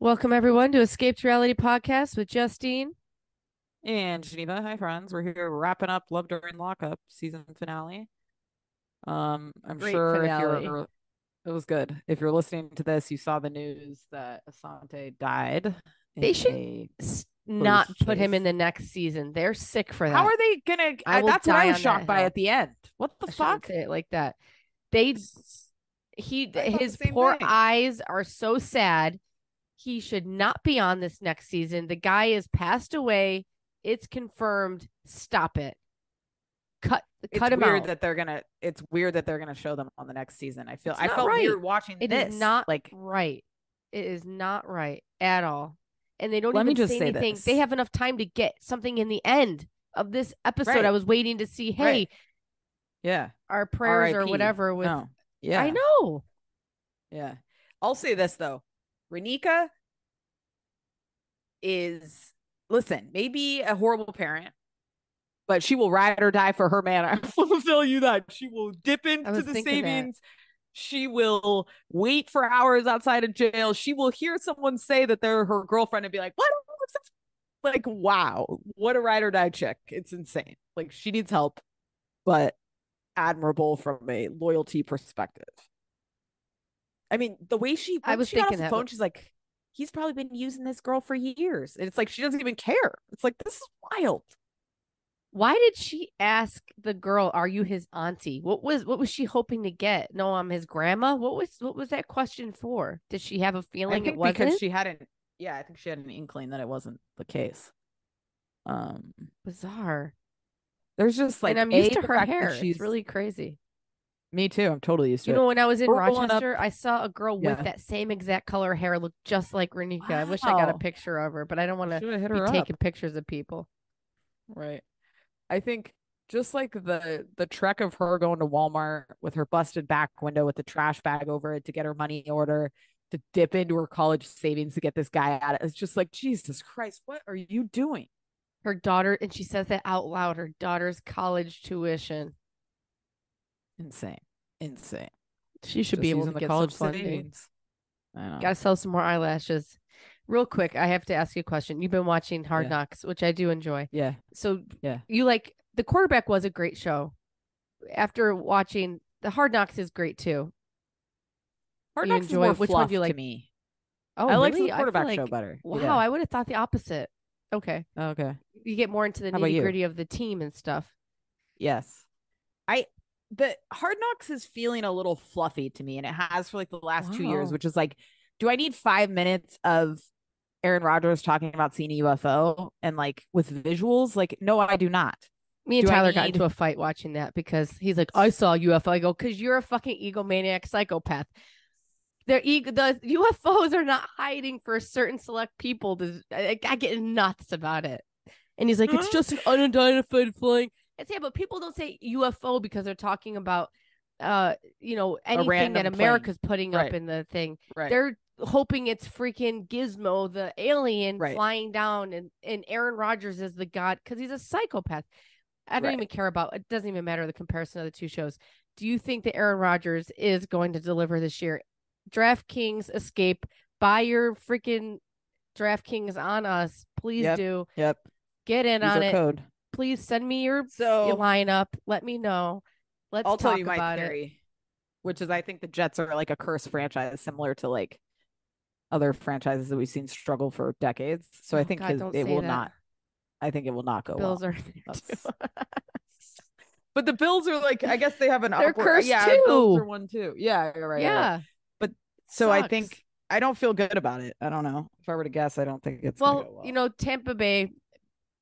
Welcome everyone to Escape to Reality Podcast with Justine. And Geneva, hi friends. We're here wrapping up Love During Lockup season finale. Um, I'm Great sure finale. if you're it was good. If you're listening to this, you saw the news that Asante died. They should not put him in the next season. They're sick for that. How are they gonna? I that's what I was shocked by hill. at the end. What the I fuck? say it like that. They he I his poor thing. eyes are so sad. He should not be on this next season. The guy is passed away. It's confirmed. Stop it. Cut It's cut him weird out. that they're gonna. It's weird that they're gonna show them on the next season. I feel. It's I not felt right. weird watching It is this. not like right. It is not right at all. And they don't Let me even just say say anything. They have enough time to get something in the end of this episode. I was waiting to see, hey, Right. yeah. our prayers or R.I.P.. whatever with No. Yeah. I know. Yeah. I'll say this though. Raneka is listen, maybe a horrible parent, but she will ride or die for her man. I will tell you that. She will dip into the savings. She will wait for hours outside of jail. She will hear someone say that they're her girlfriend and be like, What? Like, wow, what a ride or die chick. It's insane. Like, she needs help, but admirable from a loyalty perspective. I mean, the way she I was she got off thinking the phone, she's like, he's probably been using this girl for years. And it's like she doesn't even care. It's like this is wild. Why did she ask the girl, "Are you his auntie?" What was what was she hoping to get? No, I'm his grandma. What was what was that question for? Did she have a feeling it wasn't? because she hadn't yeah, I think she had an inkling that it wasn't the case. Um Bizarre. there's just like and I'm A, used to her hair. She's It's really crazy. Me too. I'm totally used to You it. know, when I was in We're Rochester, I saw a girl with that same exact color hair, look just like Raneka. I wish I got a picture of her, but I don't want to be up. taking pictures of people. Right. I think just like the the trek of her going to Walmart with her busted back window with the trash bag over it to get her money order, to dip into her college savings to get this guy out. It's just like Jesus Christ, what are you doing? Her daughter, and she says that out loud. Her daughter's college tuition. Insane, insane. She should Just be able to the get college some funding. savings. I know. Got to sell some more eyelashes. Real quick, I have to ask you a question. You've been watching Hard Yeah. Knocks, which I do enjoy. Yeah, So Yeah. you like the quarterback was a great show. After watching the Hard Knocks is great too. Hard Knocks is enjoy- more which one do you to like? me. Oh, I like really? the I feel quarterback show like- better. Wow, Yeah. I would have thought the opposite. Okay, oh, okay. you get more into the nitty gritty of the team and stuff. Yes. I the Hard Knocks is feeling a little fluffy to me and it has for like the last 2 years which is like do I need 5 minutes of Aaron Rodgers talking about seeing a UFO and like with visuals like no I do not. Me and Do Tyler got into a fight watching that because he's like, I saw a UFO. I go, because you're a fucking egomaniac psychopath. Their ego, the UFOs are not hiding for certain select people. I, I get nuts about it. And he's like, it's just an unidentified flying. It's yeah, but people don't say UFO because they're talking about, uh, you know, anything that random plane. America's putting up in the thing. Right. They're hoping it's freaking Gizmo, the alien, Right. flying down, and and Aaron Rodgers is the god because he's a psychopath. I don't Right. even care about. It doesn't even matter the comparison of the two shows. Do you think that Aaron Rodgers is going to deliver this year? DraftKings escape. Buy your freaking DraftKings on us, please Yep. do. Yep. Get in Use on it. code. Please send me your, your lineup. Let me know. Let's I'll talk tell you my about it. theory, which is I think the Jets are like a cursed franchise similar to like other franchises that we've seen struggle for decades. So I Oh, think God, his, it will that. not I think it will not go Bills well. are too. But the Bills are like, I guess they have an They're upward- cursed yeah, the Bills too. are one too. Yeah, you're right. you're right. yeah. So I think I don't feel good about it. I don't know. If I were to guess, I don't think it's gonna Well, you know, Tampa Bay,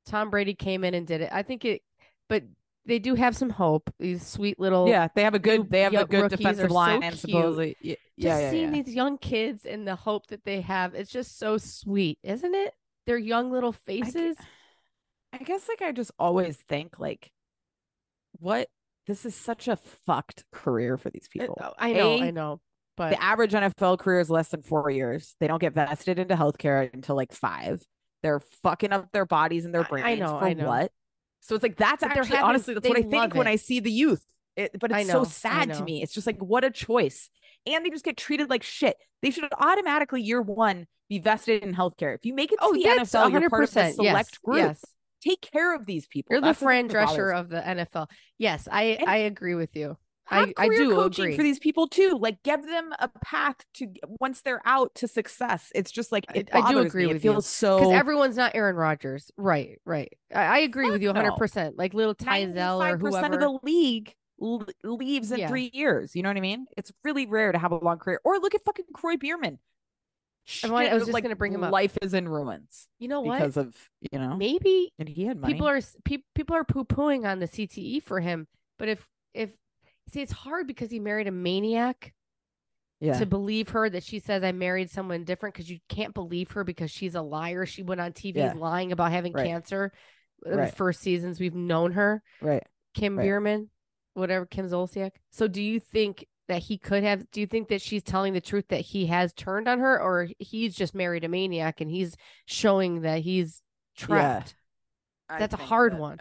Tom Brady came in and did it. I think it, but they do have some hope. These sweet little yeah, they have a good they have a good defensive line and supposedly yeah, just yeah, yeah, seeing yeah. these young kids and the hope that they have. It's just so sweet, isn't it? Their young little faces. I guess like I just always think like what this is such a fucked career for these Uh, people. I know, A, I know, but the average NFL career is less than four years. They don't get vested into healthcare until like five. They're fucking up their bodies and their I- I brains know, for I know. what? So it's like that's But actually having- honestly that's what I think love when. I see the youth. It, but it's know, so sad to me. It's just like what a choice. And they just get treated like shit. They should automatically year one be vested in healthcare. If you make it to oh, the NFL, you're part of the select yes, group. Yes, Take care of these people. you're the That's the Fran thing Drescher of the NFL. Yes, I And- I agree with you. Have I I do coaching agree. for these people too. Like give them a path to once they're out to success. It's just like it I- I do agree me. It with you. feels so because everyone's not Aaron Rodgers. Right, right. I, I agree with you Fuck no. 100. percent Like little Tyzel or 95% whoever. of the league leaves in Yeah. three years. You know what I mean? It's really rare to have a long career. Or look at fucking Kroy Biermann. I I was just like, gonna bring him up. Life is in ruins you know what? because of you know. Maybe and he had money. people are peop people are poo pooing on the CTE for him. But if if see, it's hard because he married a maniac. yeah. to believe her that she says I married someone different because you can't believe her because she's a liar. She went on TV Yeah. lying about having Right. cancer. In Right. the first seasons we've known her, right. Kim Right. Biermann, whatever Kim Zolciak. So do you think that he could have? Do you think that she's telling the truth that he has turned on her, or he's just married a maniac and he's showing that he's trapped? I That's a hard that one.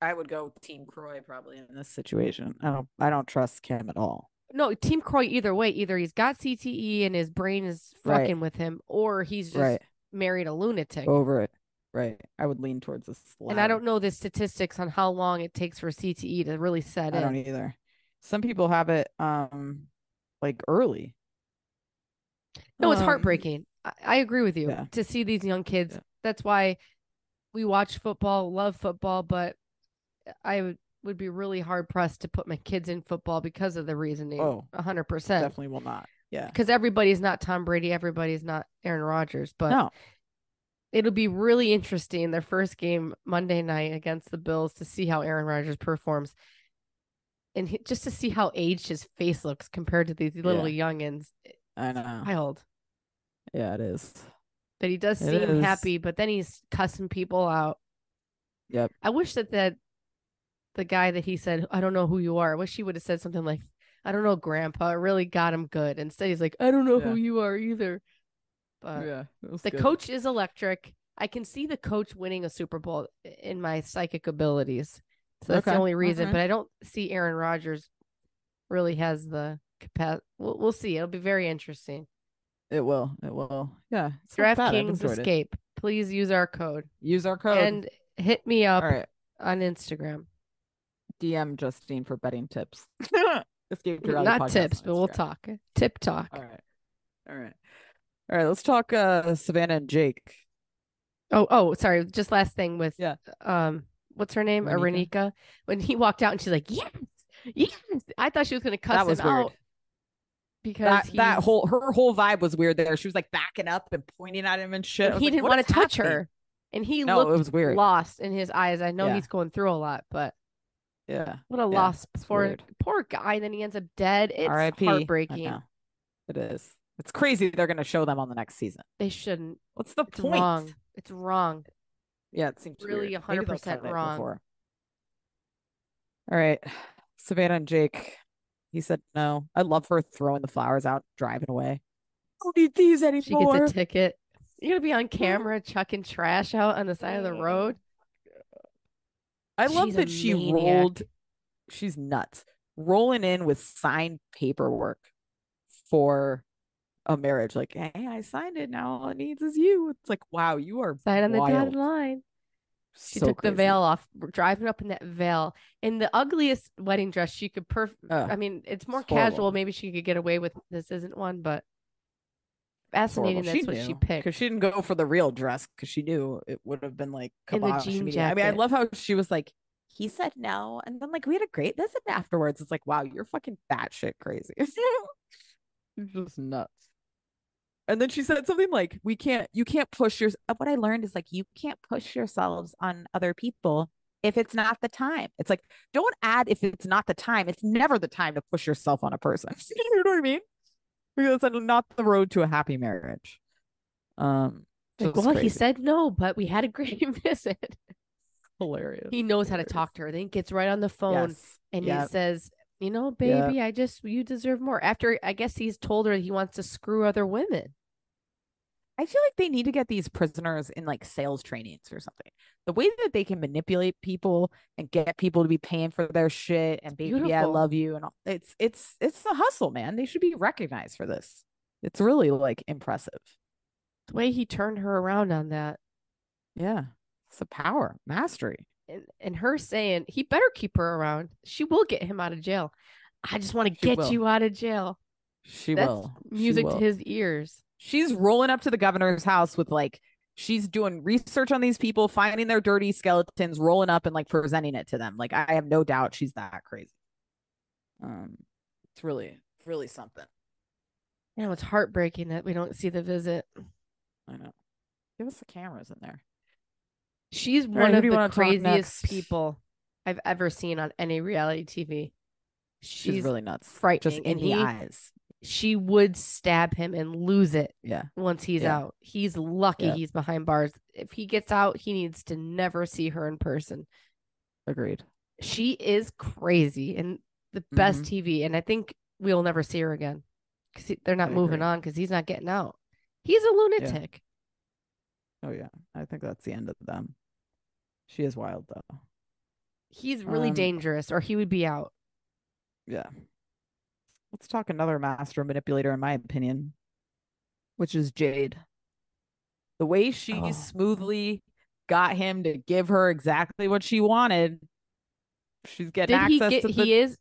I would go Team Kroy probably in this situation. I don't. I don't trust Kim at all. No, Team Kroy. Either way, either he's got CTE and his brain is Right. fucking with him, or he's just right. married a lunatic. Over it. Right. I would lean towards this. And I don't know the statistics on how long it takes for CTE to really set I in. don't either. Some people have it um like early. No, it's Um, heartbreaking. I, I agree with you yeah. to see these young kids. Yeah. That's why we watch football, love football, but I would, would be really hard pressed to put my kids in football because of the reasoning. Oh, A hundred percent. Definitely will not. Yeah. Because everybody's not Tom Brady, everybody's not Aaron Rodgers, but no. it'll be really interesting their first game Monday night against the Bills to see how Aaron Rodgers performs. And he, just to see how aged his face looks compared to these little youngins. I know. Wild. Yeah, it is. But he does It seem is. happy, but then he's cussing people out. Yep. I wish that that the guy that he said, "I don't know who you are," I wish he would have said something like, "I don't know, Grandpa." It really got him good. Instead, he's like, "I don't know who you are either." But yeah. the coach is electric. I can see the coach winning a Super Bowl in my psychic abilities. So that's the only reason. okay. But I don't see Aaron Rodgers really has the capacity. We'll, we'll see. It'll be very interesting. It will. It will. Yeah. it's not bad. I've DraftKings enjoyed it. Escape. Please use our code Use our code. and hit me up right. on Instagram. DM Justine for betting tips. Escape Not tips, but we'll talk. Tip talk. All right. All right. All right. Let's talk uh Savannah and Jake. Oh, oh, sorry. Just last thing with Yeah. um, what's her name? Raneka? Raneka. When he walked out and she's like, "Yes, yes," I thought she was gonna cuss That was him weird. out because That that whole her whole vibe was weird there. She was like backing up and pointing at him and shit. He like, didn't want to touch happening?" her, and he No, looked it was weird. lost in his eyes. I know Yeah. he's going through a lot, but Yeah. what a Yeah, loss it's for weird. poor guy. Then he ends up dead. It's R.I.P. heartbreaking. It is. It's crazy they're gonna show them on the next season. They shouldn't. What's the It's point? wrong. It's wrong. Yeah, it seems Really weird. 100% cut wrong. before. All right, Savannah and Jake. He said no. I love her throwing the flowers out, driving away. I Don't need these anymore. She gets a ticket. You're gonna be on hmm. camera chucking trash out on the side of the hmm. road. I love She's that she maniac. rolled. She's nuts. Rolling in with signed paperwork for a marriage. Like, hey, I signed it. Now all it needs is you. It's like, wow, you are Side on the dotted line. She So took the veil off, driving up in that veil in the ugliest wedding dress she could. Perf. Ugh, I mean, it's more it's casual. Maybe she could get away with. This isn't one, but fascinating. That's what she picked. because she didn't go for the real dress because she knew it would have been like In the jean immediately. I mean, I love how she was like, he said no. And then like we had a great visit afterwards. It's like, wow, you're fucking batshit crazy. it's just nuts. And then she said something like, we can't, you can't push your, what I learned is like, you can't push yourselves on other people if it's not the time. It's like, don't add if it's not the time. It's never the time to push yourself on a person. you know what I mean? Because it's not the road to a happy marriage. Um, Like, well, he said no, but we had a great visit. hilarious. He knows how to talk to her. Then he gets right on the phone Yes. and Yep. he says, "You know, Yep. baby, I just you deserve more." After I guess he's told her he wants to screw other women. I feel like they need to get these prisoners in like sales trainings or something. The way that they can manipulate people and get people to be paying for their shit and baby, I love you and all. It's it's it's the hustle, man. They should be recognized for this. It's really like impressive. The way he turned her around on that, Yeah, it's the power, mastery. and, and her saying he better keep her around. She will get him out of jail. I just want to get will. you out of jail. She That's will. She music to his ears. She's rolling up to the governor's house with like she's doing research on these people, finding their dirty skeletons, rolling up and like presenting it to them. Like I have no doubt she's that crazy. Um, it's really, really something. You know, it's heartbreaking that we don't see the visit. I know. Give us the cameras in there. She's one who of the craziest people I've ever seen on any reality TV. She's, She's really nuts. Just frightening, in and the he- eyes. She would stab him and lose it Yeah. once he's Yeah. out. He's lucky Yeah. he's behind bars. If he gets out, he needs to never see her in person. Agreed. She is crazy and the best Mhm. TV. And I think we'll never see her again because they're not I moving agree. on because he's not getting out. He's a lunatic. Oh yeah. I think that's the end of them. She is wild though. He's really Um, dangerous, or he would be out. Yeah. Let's talk another master manipulator, in my opinion, which is Jade. The way she Oh. smoothly got him to give her exactly what she wanted. She's getting Did he access get? to the He is.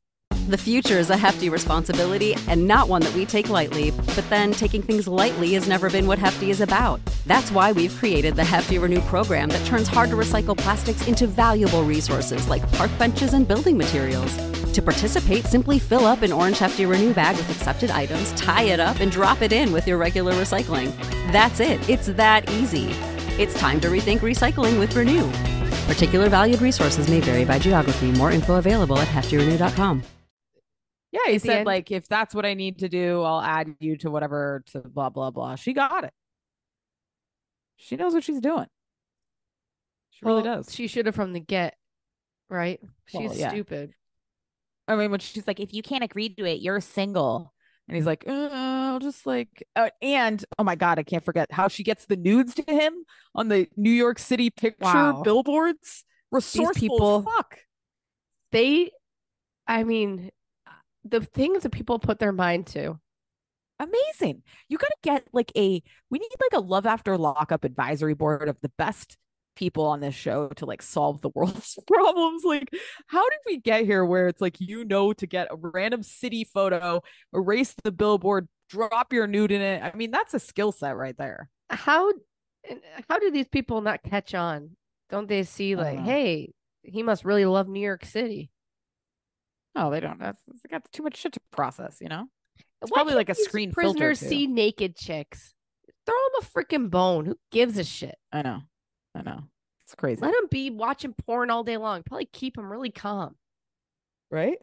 The future is a hefty responsibility and not one that we take lightly, but then taking things lightly has never been what Hefty is about. That's why we've created the Hefty Renew program that turns hard to recycle plastics into valuable resources like park benches and building materials. To participate, simply fill up an orange Hefty Renew bag with accepted items, tie it up, and drop it in with your regular recycling. That's it. It's that easy. It's time to rethink recycling with Renew. Particular valued resources may vary by geography. More info available at heftyrenew.com. Yeah, he said end- like if that's what I need to do, I'll add you to whatever to blah blah blah. She got it. She knows what she's doing. She really does. She should have from the get, right? Well, She's yeah. stupid. I mean, when she's like, if you can't agree to it, you're single. And he's like, uh, I'll just like, uh, and oh my God, I can't forget how she gets the nudes to him on the New York City picture Wow. billboards. Resourceful as people- fuck. They, I mean, the things that people put their mind to. Amazing. You got to get like a, we need like a love after lockup advisory board of the best people on this show to like solve the world's problems. Like, how did we get here where it's like, you know, to get a random city photo, erase the billboard, drop your nude in it? I mean, that's a skill set right there. How, uh, how do these people not catch on? Don't they see like, hey, he must really love New York City? Oh, they don't. That's they got too much shit to process, you know? It's Why probably like a screen filter, Prisoners see naked chicks. Throw them a freaking bone. Who gives a shit? I know. I know. It's crazy. Let them be watching porn all day long. Probably keep them really calm. right?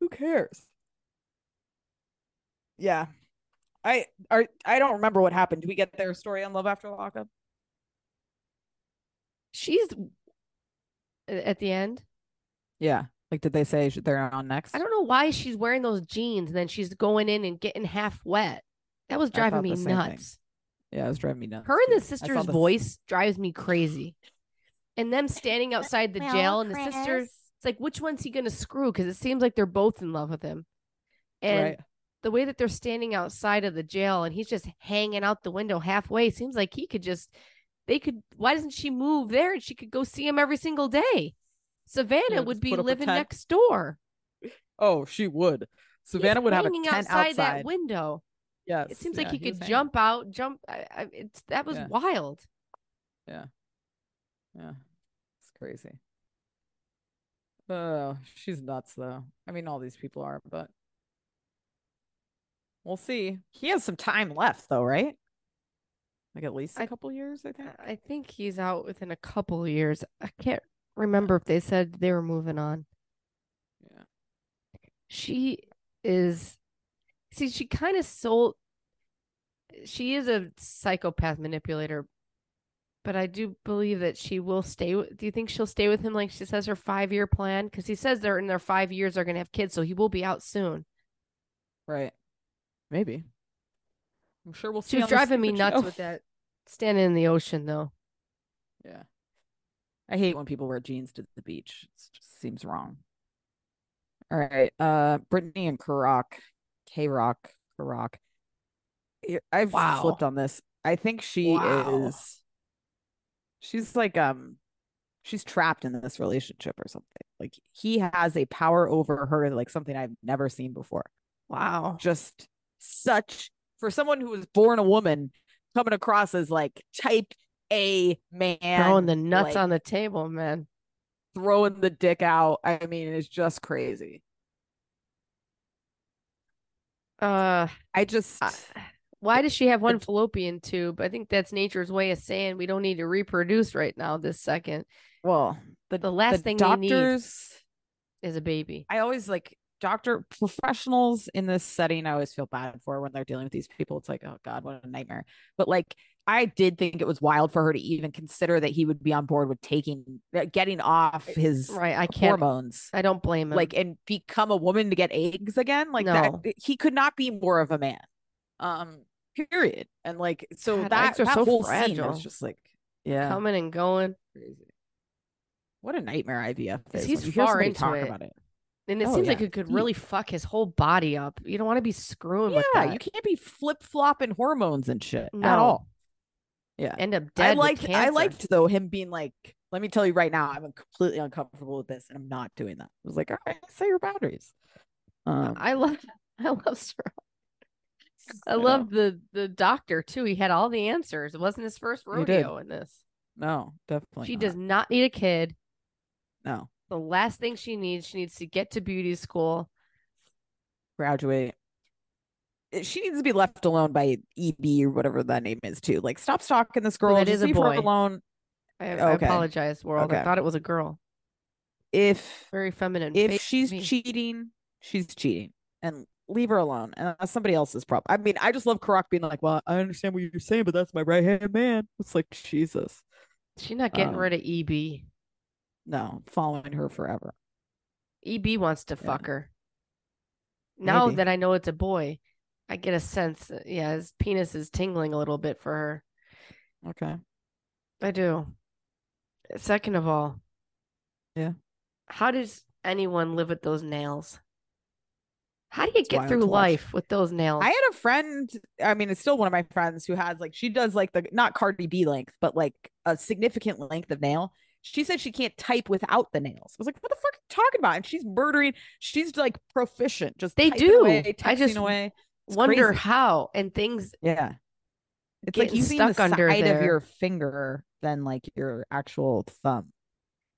Who cares? Yeah. I are I don't remember what happened. Do we get their story on Love After Lockup? She's at the end. Yeah. Like did they say they're on next? I don't know why she's wearing those jeans and then she's going in and getting half wet. That was driving me nuts. Yeah, it was driving me nuts. Her and the sister's the- voice drives me crazy. And them standing outside the jail and the sister, it's like, which one's he gonna screw? Because it seems like they're both in love with him. And Right. the way that they're standing outside of the jail and he's just hanging out the window halfway seems like he could just they could why doesn't she move there and she could go see him every single day savannah Yeah, would be put up a living next door Oh, she would. He's Savannah would have a tent outside, outside. that window Yes. it seems yeah, like he, was could hanging. jump out jump I, I, it's that was Yeah. wild Yeah. Yeah. It's crazy. Oh, she's nuts though. I mean, all these people are, but we'll see. He has some time left though, right? Like at least a I- couple years, I think. I think he's out within a couple of years. I can't remember if they said they were moving on. Yeah. She is see, she kind of sold she is a psychopath manipulator, but I do believe that she will stay with do you think she'll stay with him like she says her five year plan? Because he says they're in their five years they're gonna have kids, so he will be out soon. Right. Maybe. I'm sure we'll see. She was driving me nuts show. with that standing in the ocean though. Yeah. I hate when people wear jeans to the beach. It just seems wrong. All right. Uh Brittany and Kerok. K Rock. Yeah, I've Wow. flipped on this. I think she Wow. is she's like um she's trapped in this relationship or something. Like he has a power over her like something I've never seen before. Wow. Just such for someone who was born a woman coming across as like type A man Throwing the nuts like, on the table, man. throwing the dick out. I mean, it's just crazy. Uh I just I- Why does she have one fallopian tube? I think that's nature's way of saying we don't need to reproduce right now, this second. well, the The last the thing they need doctors is a baby. I always like doctor professionals in this setting. I always feel bad for when they're dealing with these people. It's like, oh God, what a nightmare. But like, I did think it was wild for her to even consider that he would be on board with taking, uh, getting off his Right. I can't. hormones, I don't blame him. like, and become a woman to get eggs again. Like No. that, he could not be more of a man. Um, period. And like, so God, that, that so whole scene fragile. was just like, yeah, coming and going. crazy. What a nightmare IVF is. he's you far into talk it. about it. And it Oh, seems like it could really fuck his whole body up. You don't want to be screwing with Yeah, that. you can't be flip flopping hormones and shit No. at all. Yeah, End up dead. I liked. I liked though him being like, "Let me tell you right now, I'm completely uncomfortable with this, and I'm not doing that." I was like, "All right, say your boundaries." Um, I love. I love Sir. I love the the doctor too. He had all the answers. It wasn't his first rodeo in this. No, definitely. She not. does not need a kid. No, The last thing she needs, she needs to get to beauty school. graduate. Eh, She needs to be left alone by EB or whatever that name is too. Like, stop stalking this girl. that just is a boy. alone. I, I apologize, world. I thought it was a girl. If Very feminine. if face she's me. cheating, she's cheating, and leave her alone. And that's somebody else's problem. I mean, I just love Kerok being like, "Well, I understand what you're saying, but that's my right hand man." It's like Jesus, she's not getting um, rid of EB. no, following her forever. EB wants to Yeah. fuck her. Now Maybe. that I know it's a boy, I get a sense that yeah, his penis is tingling a little bit for her. Okay, I do. Second of all, Yeah. How does anyone live with those nails? How do you It's get through life with those nails? I had a friend. I mean, it's still one of my friends who has like she does like the not Cardi B length, but like a significant length of nail. She said she can't type without the nails. I was like, "What the fuck are you talking about?" And she's murdering. She's like proficient. Just They do. Away, I just away. It's Wonder crazy. how and things Yeah. It's like you using the stuck under side of your finger than like your actual thumb.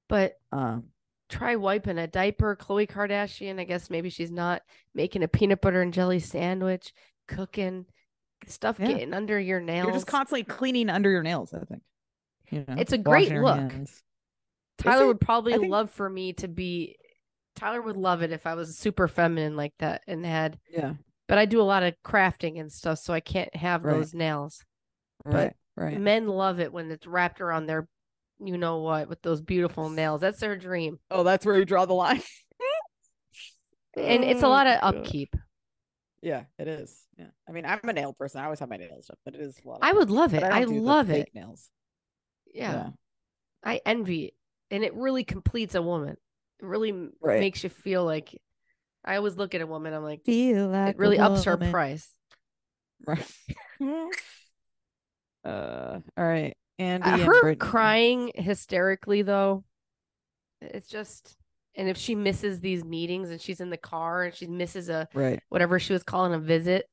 but Um, try wiping a diaper. Khloe Kardashian, I guess maybe she's not making a peanut butter and jelly sandwich, cooking stuff Yeah. getting under your nails. you're just constantly cleaning under your nails. I think. You know, It's a great look. Tyler would probably think- love for me to be Tyler would love it if I was super feminine like that and had Yeah. But I do a lot of crafting and stuff, so I can't have Right. those nails. Right. Right. Men love it when it's wrapped around their you know what with those beautiful nails. That's their dream. Oh, that's where you draw the line. And it's a Oh, lot of upkeep. Yeah, it is. Yeah. I mean, I'm a nail person. I always have my nails done, but it is a lot. Of I would love it. don't I, love it. nails. Yeah. I envy it. And it really completes a woman. It really Right. makes you feel like I always look at a woman, I'm like, Feel like it really ups her price. Right. uh. All right. Andy Uh, and her Brittany. crying hysterically though it's just and if she misses these meetings and she's in the car and she misses a Right. whatever she was calling a visit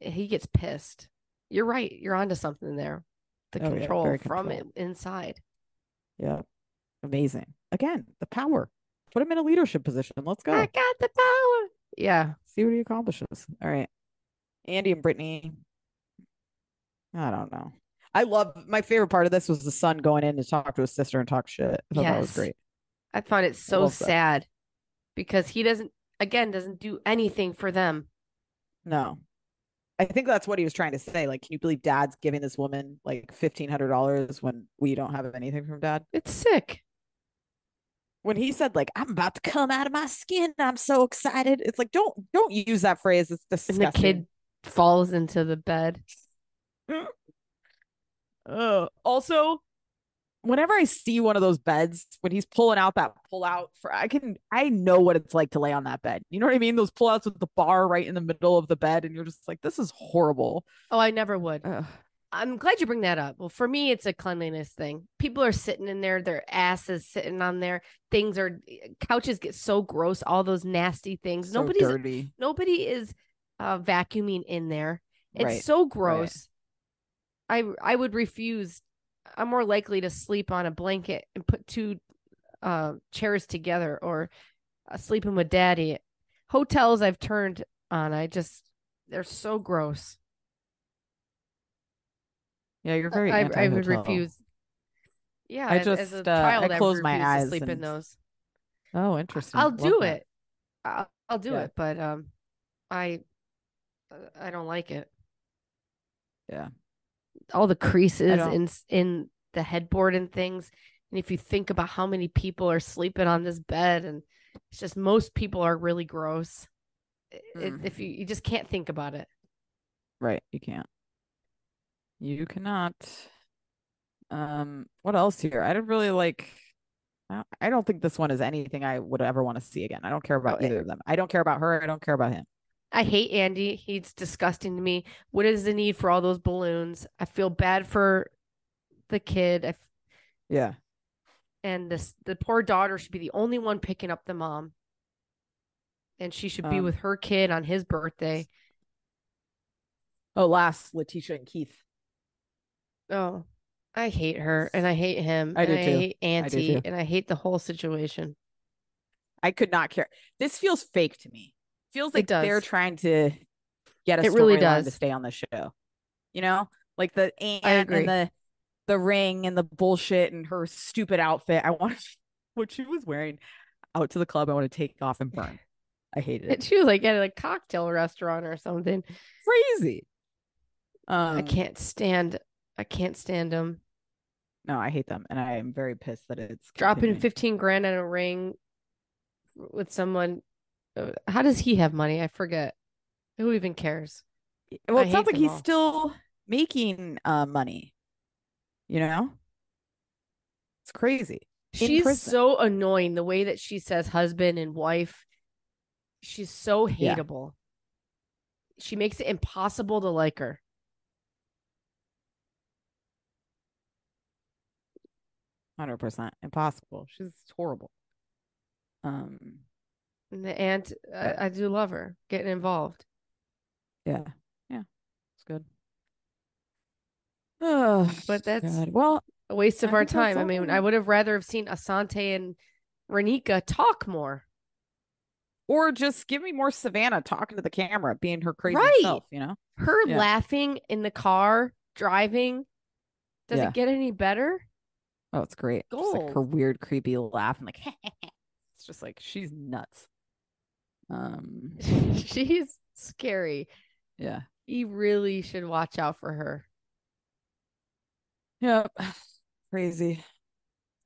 he gets pissed you're right you're onto something there the Oh, control very from it inside Yeah. Amazing. Again, the power. Put him in a leadership position. Let's go. I got the power. Yeah. See what he accomplishes. All right. Andy and Brittany. I don't know. I love my favorite part of this was the son going in to talk to his sister and talk shit. I thought that was Yes. great. I find it so love that. sad because he doesn't again doesn't do anything for them. No. I think that's what he was trying to say. Like, can you believe dad's giving this woman like fifteen hundred dollars when we don't have anything from dad? It's sick. When he said, like, I'm about to come out of my skin, I'm so excited. It's like, don't don't use that phrase. It's disgusting. And the kid falls into the bed. Uh, also, whenever I see one of those beds, when he's pulling out that pull out for, I can, I know what it's like to lay on that bed. You know what I mean? Those pull outs with the bar right in the middle of the bed, and you're just like, this is horrible. Oh, I never would. Ugh. I'm glad you bring that up. Well, for me, it's a cleanliness thing. People are sitting in there, their asses sitting on there. Things are couches get so gross, all those nasty things. So Nobody's dirty. nobody is uh, vacuuming in there. It's Right, so gross. I I would refuse. I'm more likely to sleep on a blanket and put two uh, chairs together or uh, sleeping with daddy. Hotels I've turned on. I just they're so gross. Yeah, you're very. I, I would refuse. Yeah, I as, as just, a uh, child, I I, close would my refuse to eyes sleep in those. Oh, interesting. I'll Love do that. it. I'll, I'll do Yeah. it, but um, I I don't like it. Yeah. all the creases in in the headboard and things. And if you think about how many people are sleeping on this bed, and it's just most people are really gross. I- It, Mm. if you you just can't think about it. Right. You can't. You cannot. Um, what else here? I don't really like. I don't- think this one is anything I would ever want to see again. I don't care about either of them. I don't care about her. I don't care about him. I hate Andy. He's disgusting to me. What is the need for all those balloons? I feel bad for the kid. I f- Yeah. and this the poor daughter should be the only one picking up the mom. And she should be Um, with her kid on his birthday. Oh, last Letitia and Keith. Oh, I hate her and I hate him. I and do I too. hate Auntie too. and I hate the whole situation. I could not care. This feels fake to me. Feels like they're trying to get a It really storyline to stay on the show. You know, like the aunt and the the ring and the bullshit and her stupid outfit. I want what she was wearing out to the club. I want to take off and burn. I hated it. She was like at a cocktail restaurant or something. Crazy. Um, I can't stand. I can't stand them. No, I hate them, and I am very pissed that it's dropping continuing. fifteen grand on a ring with someone. uh, How does he have money? I forget. Who even cares? Well, it sounds like he's all. still making uh money. You know, it's crazy. in She's prison. so annoying the way that she says husband and wife. She's so Yeah. hateable. She makes it impossible to like her. Hundred percent impossible. She's horrible. Um. And the aunt. I, I do love her getting involved. Yeah. Yeah. It's good. Oh, But that's- God. well, A waste of I our time. I mean, I would have rather have seen Asante and Raneka talk more. or just give me more Savannah talking to the camera, being her crazy Right. self. You know. Her Yeah. laughing in the car, driving. Does Yeah. it get any better? Oh, it's great. Just like her weird, creepy laugh, and like it's just like she's nuts. Um. She's scary. Yeah. You really should watch out for her. Yep. Crazy.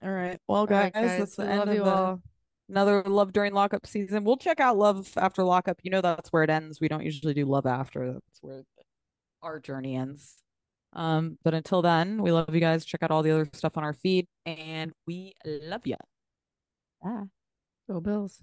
All right. Well, guys, right, that's the we end of the, all. another love during lockup season. We'll check out love after lockup. You know that's where it ends. We don't usually do love after. That's where our journey ends. Um, but until then, we love you guys. Check out all the other stuff on our feed, and we love you. Bye. Go Bills.